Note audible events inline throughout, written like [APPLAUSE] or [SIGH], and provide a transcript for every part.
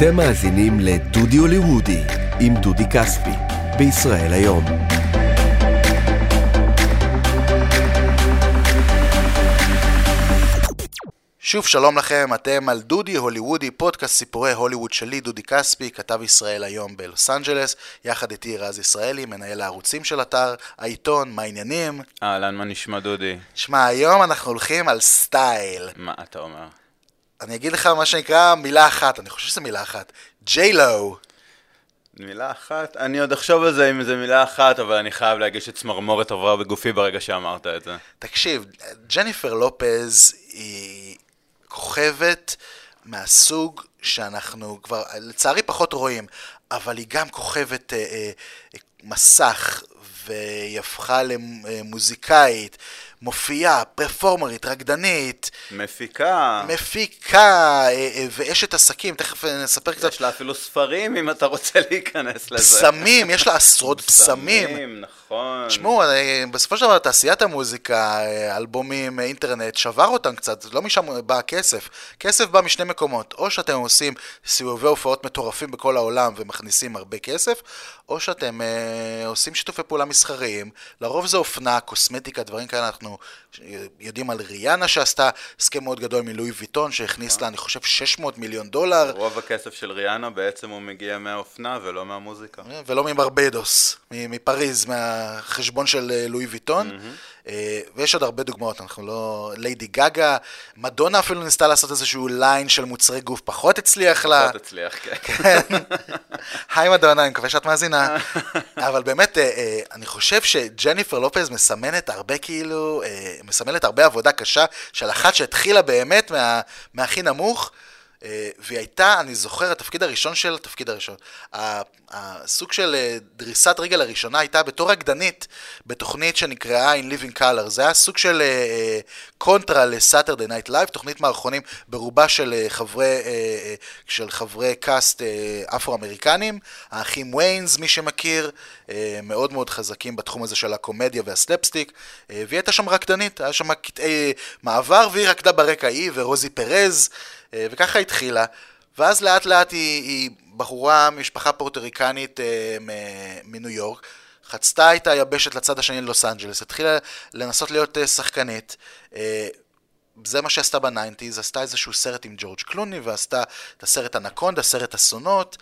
אתם מאזינים לדודי הוליוודי עם דודי כספי, בישראל היום. שוב שלום לכם, אתם על דודי הוליוודי, פודקאסט סיפורי הוליווד שלי, דודי כספי, כתב ישראל היום בלוס אנג'לס, יחד איתי רז ישראלי, מנהל הערוצים של אתר העיתון, מה העניינים? אהלן, מה נשמע דודי? שמע, היום אנחנו הולכים על סטייל. מה אתה אומר? אני אגיד לך מה שנקרא מילה אחת, אני חושב שזה מילה אחת, ג'יי-לו. מילה אחת? אני עוד אחשוב על זה אם זה מילה אחת, אבל אני חייב להגיש את צמרמורת עברה בגופי ברגע שאמרת את זה. תקשיב, ג'ניפר לופז היא כוכבת מהסוג שאנחנו כבר, לצערי פחות רואים, אבל היא גם כוכבת אה, אה, מסך, והיא הפכה למוזיקאית, מופיעה, פרפורמרית, רקדנית. מפיקה. מפיקה, אה, אה, ואשת עסקים, תכף נספר קצת. יש לה אפילו ספרים אם אתה רוצה להיכנס לזה. פסמים, יש לה עשרות [LAUGHS] פסמים. פסמים, נכון. תשמעו, אה, בסופו של דבר תעשיית המוזיקה, אלבומים, אינטרנט, שבר אותם קצת, לא משם בא הכסף. כסף בא משני מקומות, או שאתם עושים סיבובי הופעות מטורפים בכל העולם ומכניסים הרבה כסף, או שאתם אה, עושים שיתופי פעולה מסחריים, לרוב זה אופנה, קוסמטיקה, דברים כאלה, אנחנו יודעים על ריאנה שעשתה הסכם מאוד גדול מלואי ויטון, שהכניס לה, אני חושב, 600 מיליון דולר. רוב הכסף של ריאנה בעצם הוא מגיע מהאופנה ולא מהמוזיקה. ולא מברבדוס, מפריז, מהחשבון של אה, לואי ויטון. Mm-hmm. ויש עוד הרבה דוגמאות, אנחנו לא... ליידי גאגה, מדונה אפילו ניסתה לעשות איזשהו ליין של מוצרי גוף, פחות הצליח לה. פחות הצליח, כן. [LAUGHS] כן. היי מדונה, אני מקווה שאת מאזינה. [LAUGHS] אבל באמת, אה, אני חושב שג'ניפר לופז מסמנת הרבה כאילו, מסמלת הרבה עבודה קשה של אחת שהתחילה באמת מה, מהכי נמוך. אה, והיא הייתה, אני זוכר, התפקיד הראשון של, התפקיד הראשון, הסוג של אה, דריסת רגל הראשונה הייתה בתור רקדנית בתוכנית שנקראה In Living Color. זה היה סוג של אה, קונטרה ל Saturday Night Live, תוכנית מערכונים ברובה של חברי, של חברי cast אפרו-אמריקנים, האחים ויינס, מי שמכיר, מאוד מאוד חזקים בתחום הזה של הקומדיה והסלפסטיק, והיא הייתה שם רקדנית, היה שם קטעי מעבר, והיא רקדה ברקע, היא ורוזי פרז. אה, וככה התחילה, ואז לאט לאט היא, היא בחורה משפחה פורטריקנית אה, מניו יורק, חצתה את היבשת לצד השני ללוס אנג'לס, התחילה לנסות להיות אה, שחקנית. זה מה שעשתה ב nineties, עשתה איזשהו סרט עם ג'ורג' קלוני ועשתה את הסרט אנקונדה, סרט אסונות,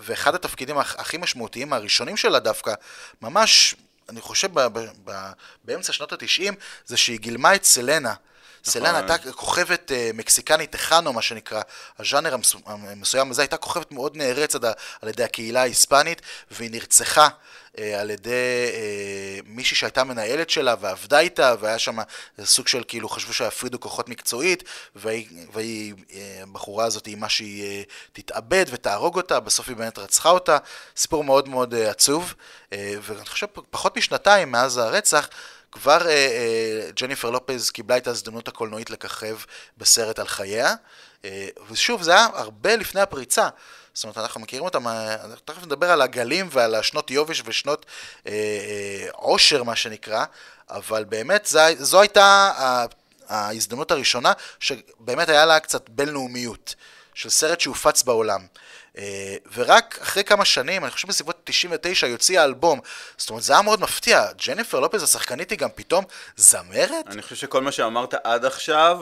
ואחד התפקידים הכי משמעותיים, הראשונים שלה דווקא, ממש, אני חושב באמצע שנות התשעים, זה שהיא גילמה את סלנה. סלנה הייתה כוכבת אה, מקסיקנית טחנו, מה שנקרא, הז'אנר המסוים הזה, הייתה כוכבת מאוד נערצת על ידי הקהילה ההיספנית, והיא נרצחה. אה, על ידי אה, מישהי שהייתה מנהלת שלה ועבדה איתה, והיה שם סוג של כאילו חשבו שיפרידו כוחות מקצועית, והיא, הבחורה הזאת היא מה שהיא תתאבד ותהרוג אותה, בסוף היא באמת רצחה אותה, סיפור מאוד מאוד עצוב, ואני חושב פחות משנתיים מאז הרצח, כבר אה, אה, ג'ניפר לופז קיבלה את ההזדמנות הקולנועית לככב בסרט על חייה, אה, ושוב, זה היה הרבה לפני הפריצה. זאת אומרת, אנחנו מכירים אותם, אה, תכף נדבר על הגלים ועל השנות יובש ושנות אה, אה, עושר, מה שנקרא, אבל באמת זו, זו הייתה ההזדמנות הראשונה שבאמת היה לה קצת בינלאומיות, של סרט שהופץ בעולם. אה, ורק אחרי כמה שנים, אני חושב בסביבות 99, יוציא האלבום. זאת אומרת, זה היה מאוד מפתיע. ג'ניפר לופז השחקנית היא גם פתאום זמרת? אני חושב שכל מה שאמרת עד עכשיו,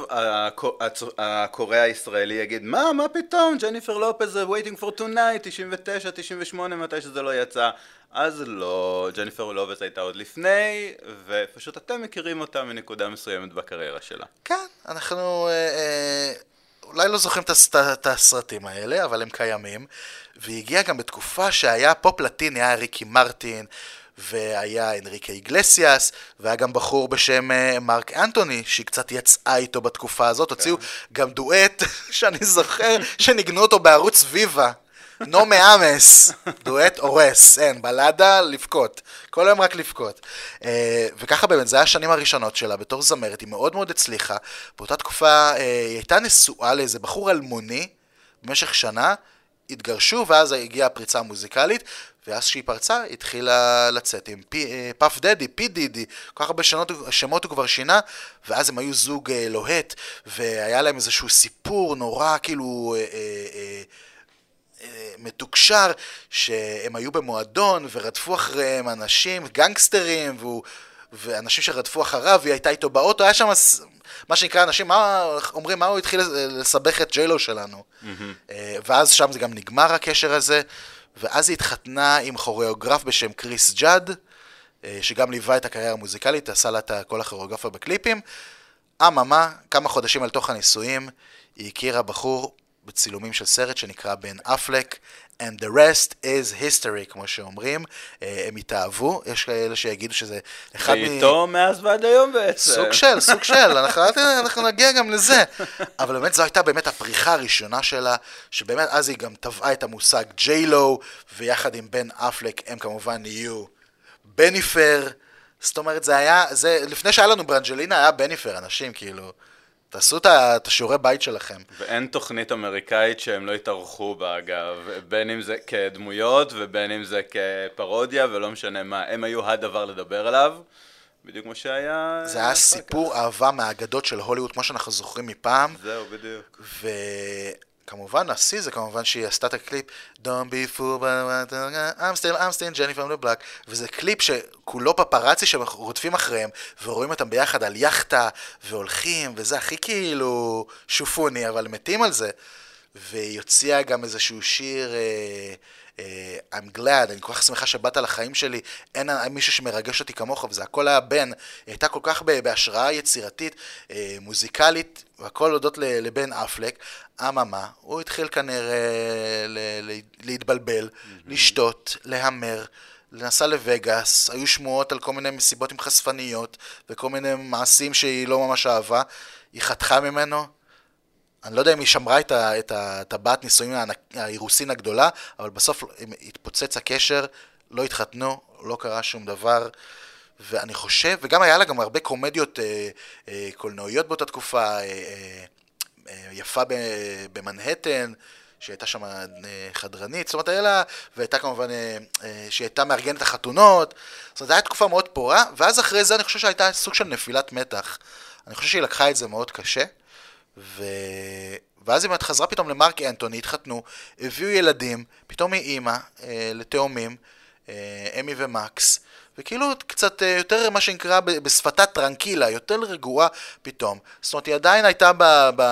הקורא הישראלי יגיד, מה, מה פתאום? ג'ניפר לופז זה waiting for tonight, 99, 98, מתי שזה לא יצא. אז לא, ג'ניפר לופז הייתה עוד לפני, ופשוט אתם מכירים אותה מנקודה מסוימת בקריירה שלה. כן, אנחנו... אה, אה... אולי לא זוכרים את הסרטים האלה, אבל הם קיימים. והיא הגיעה גם בתקופה שהיה פופ לטיני, היה ריקי מרטין, והיה אנריקה איגלסיאס, והיה גם בחור בשם אה, מרק אנטוני, שהיא קצת יצאה איתו בתקופה הזאת. כן. הוציאו גם דואט, [LAUGHS] שאני זוכר, שניגנו אותו בערוץ ויבה. נו מאמס, דואט הורס, אין, בלדה, לבכות. כל היום רק לבכות. אה, וככה באמת, זה היה השנים הראשונות שלה בתור זמרת, היא מאוד מאוד הצליחה. באותה תקופה אה, היא הייתה נשואה לאיזה בחור אלמוני במשך שנה, התגרשו, ואז הגיעה הפריצה המוזיקלית, ואז כשהיא פרצה, התחילה לצאת עם פי, אה, פאף דדי, פי דידי, כל כך הרבה שמות, שמות הוא כבר שינה, ואז הם היו זוג לוהט, והיה להם איזשהו סיפור נורא, כאילו... מתוקשר, שהם היו במועדון ורדפו אחריהם אנשים, גנגסטרים, והוא, ואנשים שרדפו אחריו, והיא הייתה איתו באוטו, היה שם מה שנקרא, אנשים מה, אומרים, מה הוא התחיל לסבך את ג'יילו שלנו. Mm-hmm. ואז שם זה גם נגמר הקשר הזה, ואז היא התחתנה עם כוריאוגרף בשם קריס ג'אד, אה, שגם ליווה את הקריירה המוזיקלית, עשה לה את כל הכוריאוגרפיה בקליפים. אממה, כמה חודשים אל תוך הנישואים, היא הכירה בחור בצילומים של סרט שנקרא בן אפלק, and the rest is history, כמו שאומרים. אה, הם התאהבו, יש כאלה שיגידו שזה אחד מ... ואיתו מאז ועד היום בעצם. סוג של, סוג של, אנחנו, אנחנו נגיע גם לזה. אבל באמת זו הייתה באמת הפריחה הראשונה שלה, שבאמת אז היא גם טבעה את המושג ג'יילו, ויחד עם בן אפלק הם כמובן נהיו בניפר. זאת אומרת, זה היה, זה, לפני שהיה לנו ברנג'לינה היה בניפר, אנשים כאילו... תעשו את השיעורי בית שלכם. ואין תוכנית אמריקאית שהם לא התארחו בה, אגב, בין אם זה כדמויות ובין אם זה כפרודיה ולא משנה מה, הם היו הדבר לדבר עליו, בדיוק כמו שהיה... זה היה סיפור אהבה מהאגדות של הוליווד, כמו שאנחנו זוכרים מפעם. זהו, בדיוק. ו... כמובן, השיא זה כמובן שהיא עשתה את הקליפ Don't be fool, I'm still, I'm still Jenny from the block וזה קליפ שכולו פפרצי שרודפים אחריהם ורואים אותם ביחד על יאכטה והולכים וזה הכי כאילו שופוני אבל מתים על זה והיא הוציאה גם איזשהו שיר אה, אה, I'm glad, אני כל כך שמחה שבאת לחיים שלי, אין מישהו שמרגש אותי כמוך, וזה הכל היה בן, היא הייתה כל כך בהשראה יצירתית, אה, מוזיקלית, והכל הודות לבן אפלק. אממה, הוא התחיל כנראה להתבלבל, לשתות, להמר. נסע לווגאס, היו שמועות על כל מיני מסיבות עם חשפניות וכל מיני מעשים שהיא לא ממש אהבה, היא חתכה ממנו, אני לא יודע אם היא שמרה את, ה, את הטבעת נישואים האירוסין הגדולה, אבל בסוף התפוצץ הקשר, לא התחתנו, לא קרה שום דבר. ואני חושב, וגם היה לה גם הרבה קומדיות אה, אה, קולנועיות באותה תקופה, אה, אה, אה, יפה במנהטן, שהייתה שם אה, חדרנית, זאת אומרת, היה לה, והייתה כמובן, אה, אה, שהיא הייתה מארגנת החתונות, זאת אומרת, הייתה תקופה מאוד פורה, ואז אחרי זה אני חושב שהייתה סוג של נפילת מתח. אני חושב שהיא לקחה את זה מאוד קשה. ו... ואז היא חזרה פתאום למרק אנטוני, התחתנו, הביאו ילדים, פתאום היא אימא אה, לתאומים, אה, אמי ומקס, וכאילו קצת אה, יותר מה שנקרא בשפתה טרנקילה, יותר רגועה פתאום. זאת אומרת, היא עדיין הייתה ב... ב...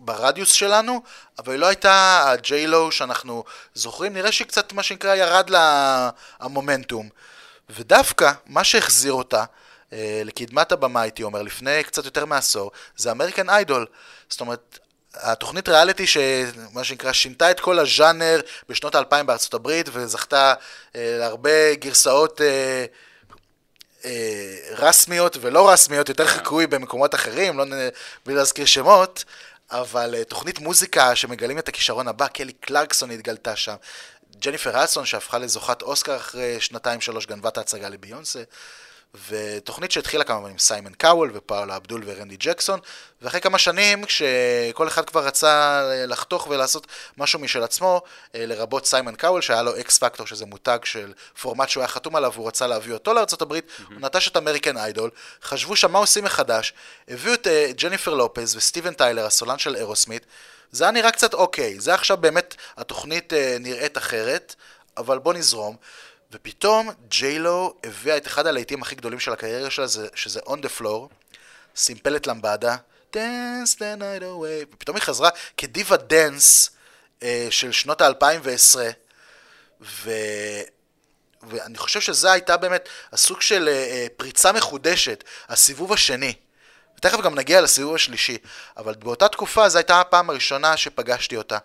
ברדיוס שלנו, אבל היא לא הייתה הג'יילו שאנחנו זוכרים, נראה שהיא קצת מה שנקרא ירד לה המומנטום. ודווקא מה שהחזיר אותה לקדמת הבמה, הייתי אומר, לפני קצת יותר מעשור, זה אמריקן איידול. זאת אומרת, התוכנית ריאליטי שמה שנקרא שינתה את כל הז'אנר בשנות האלפיים בארצות הברית וזכתה אה, להרבה גרסאות אה, אה, רסמיות ולא רסמיות, יותר חיקוי במקומות אחרים, לא, בלי להזכיר שמות, אבל אה, תוכנית מוזיקה שמגלים את הכישרון הבא, קלי קלרקסון התגלתה שם, ג'ניפר אלסון שהפכה לזוכת אוסקר אחרי שנתיים שלוש גנבה את ההצגה לביונסה. ותוכנית שהתחילה כמובן עם סיימון קאוול ופאולה אבדול ורנדי ג'קסון, ואחרי כמה שנים, כשכל אחד כבר רצה לחתוך ולעשות משהו משל עצמו, אה, לרבות סיימון קאוול, שהיה לו X Factor, שזה מותג של פורמט שהוא היה חתום עליו, והוא רצה להביא אותו לארה"ב, mm-hmm. הוא נטש את American Idol, חשבו שם מה עושים מחדש, הביאו את אה, ג'ניפר לופז וסטיבן טיילר, הסולן של אירוסמית, זה היה נראה קצת אוקיי, זה עכשיו באמת, התוכנית אה, נראית אחרת, אבל בוא נזרום. ופתאום ג'יילו הביאה את אחד הלהיטים הכי גדולים של הקריירה שלה, שזה On the Floor, סימפלת למבדה, Dance the night away, ופתאום היא חזרה כדיבה dance אה, של שנות ה-2010, ו... ואני חושב שזה הייתה באמת הסוג של אה, אה, פריצה מחודשת, הסיבוב השני. ותכף גם נגיע לסיבוב השלישי, אבל באותה תקופה זו הייתה הפעם הראשונה שפגשתי אותה.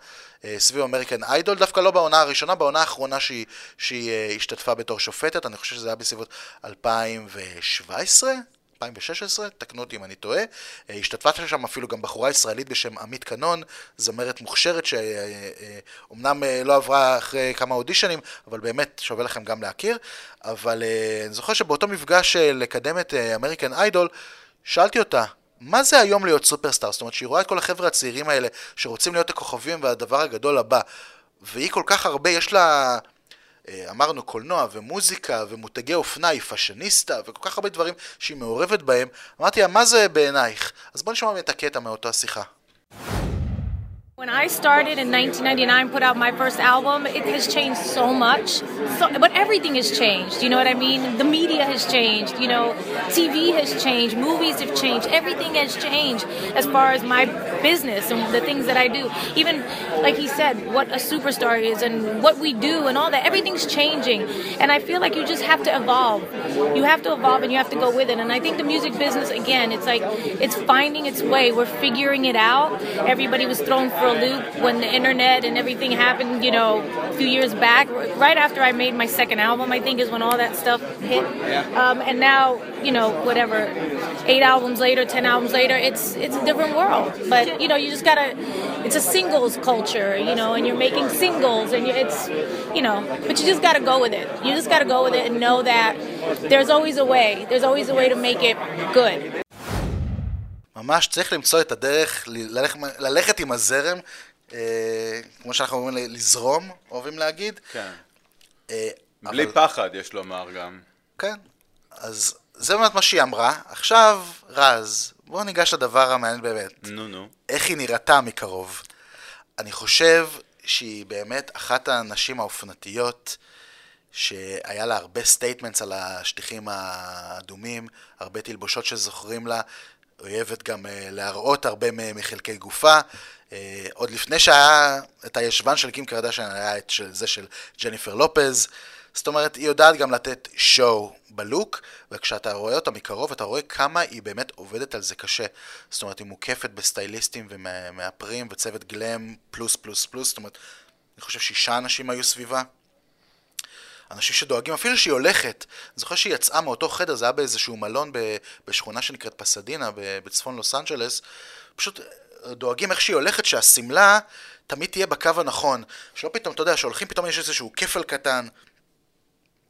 אה, סביב אמריקן איידול, דווקא לא בעונה הראשונה, בעונה האחרונה שהיא, שהיא אה, השתתפה בתור שופטת, אני חושב שזה היה בסביבות 2017? 2016, תקנו אותי אם אני טועה. אה, השתתפה שם אפילו גם בחורה ישראלית בשם עמית קנון, זמרת מוכשרת שאומנם לא עברה אחרי כמה אודישנים, אבל באמת שווה לכם גם להכיר. אבל אני זוכר שבאותו מפגש לקדם את אמריקן איידול, שאלתי אותה, מה זה היום להיות סופרסטאר? זאת אומרת שהיא רואה את כל החבר'ה הצעירים האלה שרוצים להיות הכוכבים והדבר הגדול הבא והיא כל כך הרבה, יש לה, אה, אמרנו קולנוע ומוזיקה ומותגי אופנה, היא פאשיניסטה וכל כך הרבה דברים שהיא מעורבת בהם אמרתי לה, מה זה בעינייך? אז בוא נשמע את הקטע מאותה שיחה When I started in 1999, put out my first album, it has changed so much. So, but everything has changed. You know what I mean? The media has changed. You know, TV has changed. Movies have changed. Everything has changed as far as my business and the things that I do. Even like he said, what a superstar is and what we do and all that. Everything's changing, and I feel like you just have to evolve. You have to evolve and you have to go with it. And I think the music business, again, it's like it's finding its way. We're figuring it out. Everybody was thrown for a loop when the internet and everything happened, you know, a few years back. Right after I made my second album, I think is when all that stuff hit. Um, and now, you know, whatever, eight albums later, ten albums later, it's it's a different world. But you know, you just gotta. It's a singles culture, you know, and you're making singles, and it's, you know, but you just gotta go with it. You just gotta go with it and know that there's always a way. There's always a way to make it good. ממש צריך למצוא את הדרך ללכת, ללכת עם הזרם, אה, כמו שאנחנו אומרים, לזרום, אוהבים להגיד. כן. אה, בלי אבל- פחד, יש לומר גם. כן. אז זה באמת מה שהיא אמרה. עכשיו, רז, בואו ניגש לדבר המעניין באמת. נו, נו. איך היא נראתה מקרוב. אני חושב שהיא באמת אחת הנשים האופנתיות שהיה לה הרבה statements על השטיחים האדומים, הרבה תלבושות שזוכרים לה, אוהבת גם אה, להראות הרבה מחלקי גופה. אה, עוד לפני שהיה את הישבן של קים קרדשן, היה את של, זה של ג'ניפר לופז. זאת אומרת, היא יודעת גם לתת שואו בלוק, וכשאתה רואה אותה מקרוב, אתה רואה כמה היא באמת עובדת על זה קשה. זאת אומרת, היא מוקפת בסטייליסטים ומאפרים וצוות גלם פלוס פלוס פלוס, זאת אומרת, אני חושב שישה אנשים היו סביבה. אנשים שדואגים, אפילו שהיא הולכת. אני זוכר שהיא יצאה מאותו חדר, זה היה באיזשהו מלון בשכונה שנקראת פסדינה, בצפון לוס אנג'לס. פשוט אה, דואגים איך שהיא הולכת, שהשמלה תמיד תהיה בקו הנכון. שלא פתאום, אתה יודע, שהולכים, פתאום יש איזשהו כפל קטן.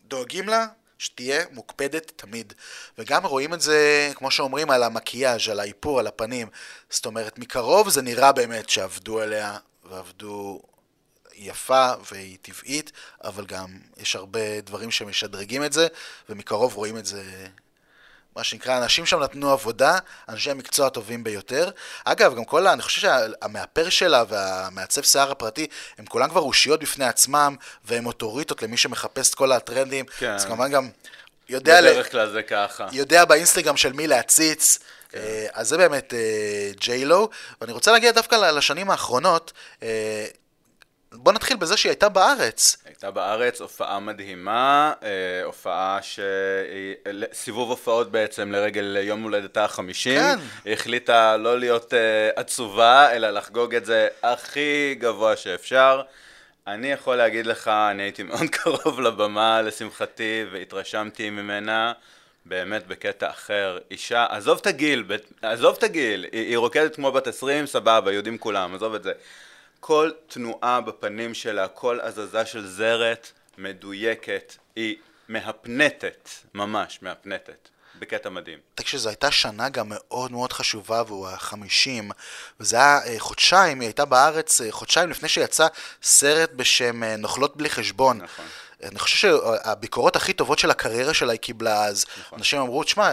דואגים לה שתהיה מוקפדת תמיד. וגם רואים את זה, כמו שאומרים, על המקיאז', על האיפור, על הפנים. זאת אומרת, מקרוב זה נראה באמת שעבדו עליה, ועבדו יפה והיא טבעית, אבל גם יש הרבה דברים שמשדרגים את זה, ומקרוב רואים את זה, מה שנקרא, אנשים שם נתנו עבודה, אנשי המקצוע הטובים ביותר. אגב, גם כל, ה- אני חושב שהמאפר שלה והמעצב שיער הפרטי, הם כולם כבר אושיות בפני עצמם, והם אוטוריטות למי שמחפש את כל הטרנדים. כן. אז כמובן גם יודע... ל- בדרך כלל זה ככה. יודע באינסטגרם של מי להציץ. אה, אז זה באמת ג'יילו, ואני רוצה להגיע דווקא ל- לשנים האחרונות. בוא נתחיל בזה שהיא הייתה בארץ. הייתה בארץ הופעה מדהימה, אה, הופעה ש... סיבוב הופעות בעצם לרגל יום הולדתה החמישים. כן. היא החליטה לא להיות אה, עצובה, אלא לחגוג את זה הכי גבוה שאפשר. אני יכול להגיד לך, אני הייתי [LAUGHS] מאוד קרוב לבמה, לשמחתי, והתרשמתי ממנה. באמת בקטע אחר, אישה, עזוב את הגיל, עזוב את הגיל, היא, היא רוקדת כמו בת 20, סבבה, יודעים כולם, עזוב את זה. כל תנועה בפנים שלה, כל הזזה של זרת, מדויקת, היא מהפנטת, ממש מהפנטת, בקטע מדהים. תקשיב, זו הייתה שנה גם מאוד מאוד חשובה, והוא החמישים, וזה היה אה, חודשיים, היא הייתה בארץ אה, חודשיים לפני שיצא סרט בשם אה, נוכלות בלי חשבון. נכון. אני חושב שהביקורות הכי טובות של הקריירה שלה היא קיבלה אז. נכון. אנשים אמרו, תשמע,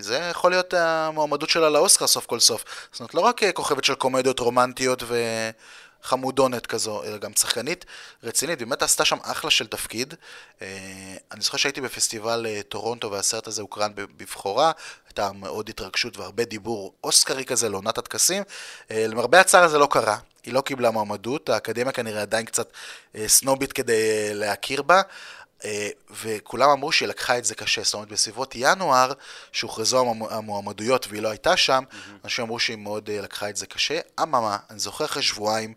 זה יכול להיות המועמדות שלה לאוסקר סוף כל סוף. זאת אומרת, לא רק אה, כוכבת של קומדיות רומנטיות וחמודונת כזו, אלא גם שחקנית רצינית, באמת עשתה שם אחלה של תפקיד. אה, אני זוכר שהייתי בפסטיבל אה, טורונטו והסרט הזה הוקרן ב- בבכורה, הייתה מאוד התרגשות והרבה דיבור אוסקרי כזה לעונת הטקסים. אה, למרבה הצער זה לא קרה. היא לא קיבלה מועמדות, האקדמיה כנראה עדיין קצת סנובית כדי להכיר בה, וכולם אמרו שהיא לקחה את זה קשה, זאת אומרת בסביבות ינואר, שהוכרזו המ- המועמדויות והיא לא הייתה שם, אנשים אמרו שהיא מאוד אה, לקחה את זה קשה. אממה, אני זוכר אחרי שבועיים,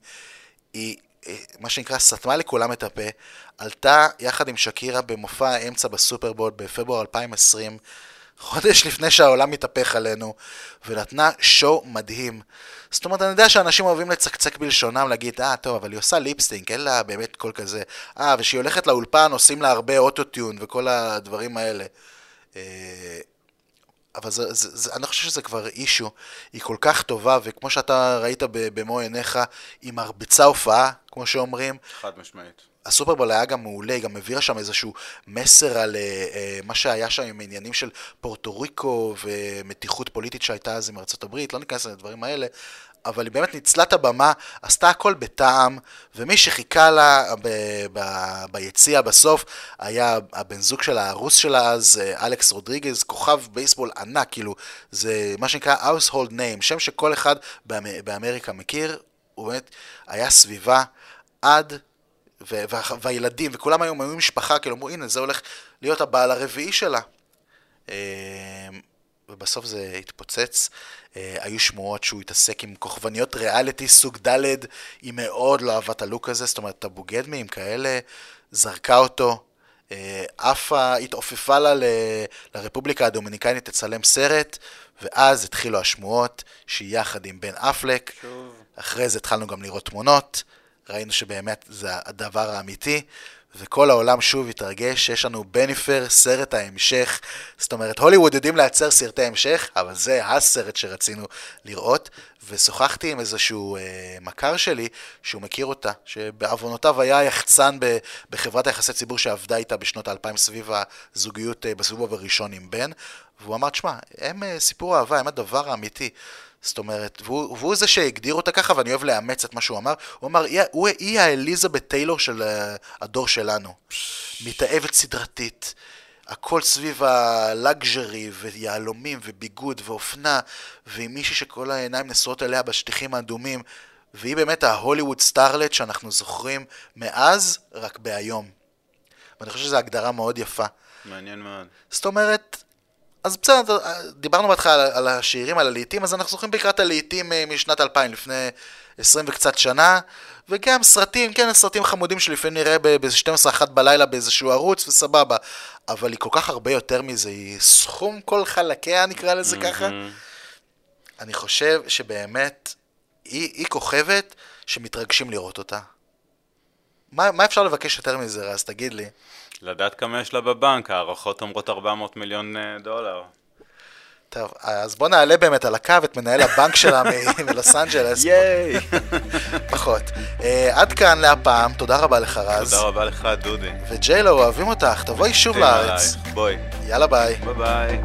היא, אה, מה שנקרא, סתמה לכולם את הפה, עלתה יחד עם שקירה במופע האמצע בסופרבול בפברואר 2020, חודש לפני שהעולם מתהפך עלינו, ונתנה שואו מדהים. זאת אומרת, אני יודע שאנשים אוהבים לצקצק בלשונם, להגיד, אה, טוב, אבל היא עושה ליפסטינק, אין לה באמת קול כזה. אה, וכשהיא הולכת לאולפן עושים לה הרבה אוטוטיון וכל הדברים האלה. אה, אבל זה, זה, זה, אני חושב שזה כבר אישו, היא כל כך טובה, וכמו שאתה ראית במו עיניך, היא מרביצה הופעה, כמו שאומרים, חד משמעית. הסופרבול היה גם מעולה, היא גם העבירה שם איזשהו מסר על אה, אה, מה שהיה שם עם עניינים של פורטו ריקו ומתיחות פוליטית שהייתה אז עם ארצות הברית, לא ניכנס לדברים האלה, אבל היא באמת ניצלה את הבמה, עשתה הכל בטעם, ומי שחיכה לה ב- ב- ביציע בסוף היה הבן זוג שלה, הרוס שלה אז, אה, אלכס רודריגז, כוכב בייסבול ענק, כאילו, זה מה שנקרא household name, שם שכל אחד באמ- באמריקה מכיר, הוא באמת היה סביבה עד, ו- וה- והילדים, וכולם היום היו משפחה, כאילו אמרו, הנה, זה הולך להיות הבעל הרביעי שלה. אה, ובסוף זה התפוצץ. אה, היו שמועות שהוא התעסק עם כוכבניות ריאליטי סוג ד', היא מאוד לא אהבה את הלוק הזה, זאת אומרת, את הבוגדמים כאלה, זרקה אותו, אה, עפה, התעופפה לה ל- לרפובליקה הדומיניקנית לצלם סרט, ואז התחילו השמועות שהיא יחד עם בן אפלק. שוב. אחרי זה התחלנו גם לראות תמונות, ראינו שבאמת זה הדבר האמיתי, וכל העולם שוב התרגש שיש לנו בניפר, סרט ההמשך. זאת אומרת, הוליווד יודעים לייצר סרטי המשך, אבל זה הסרט שרצינו לראות. ושוחחתי עם איזשהו אה, מכר שלי, שהוא מכיר אותה, שבעוונותיו היה יחצן ב, בחברת היחסי ציבור שעבדה איתה בשנות האלפיים סביב הזוגיות אה, בסיבוב הראשון עם בן, והוא אמר, תשמע, הם אה, סיפור אהבה, הם הדבר האמיתי. זאת אומרת, והוא, והוא זה שהגדיר אותה ככה, ואני אוהב לאמץ את מה שהוא אמר. הוא אמר, היא, הוא, היא האליזבת טיילור של uh, הדור שלנו. מתאהבת סדרתית, הכל סביב הלאגז'רי, ויהלומים, וביגוד, ואופנה, ועם מישהי שכל העיניים נשואות אליה בשטיחים האדומים, והיא באמת ההוליווד סטארלט שאנחנו זוכרים מאז, רק בהיום. ואני חושב שזו הגדרה מאוד יפה. מעניין מאוד. זאת אומרת, אז בסדר, דיברנו בהתחלה על, על השירים, על הלהיטים, אז אנחנו זוכרים בעיקר את הלהיטים אה, משנת 2000, לפני 20 וקצת שנה, וגם סרטים, כן, סרטים חמודים שלפעמים נראה ב-12-1 בלילה באיזשהו ערוץ, וסבבה. אבל היא כל כך הרבה יותר מזה, היא סכום כל חלקיה, נקרא לזה ככה. אני חושב שבאמת, היא, היא כוכבת שמתרגשים לראות אותה. מה, מה אפשר לבקש יותר מזה, רז? תגיד לי. לדעת כמה יש לה בבנק, הערכות אומרות 400 מיליון אה, דולר. טוב, אז בוא נעלה באמת על הקו את מנהל הבנק שלה [LAUGHS] [LAUGHS] מלוס אנג'לס. ייי! [LAUGHS] פחות. אה, עד כאן להפעם, תודה רבה לך רז. תודה רבה לך, דודי. וג'יילו, אוהבים אותך, תבואי שוב לארץ. עלייך. בואי. יאללה ביי. ביי ביי.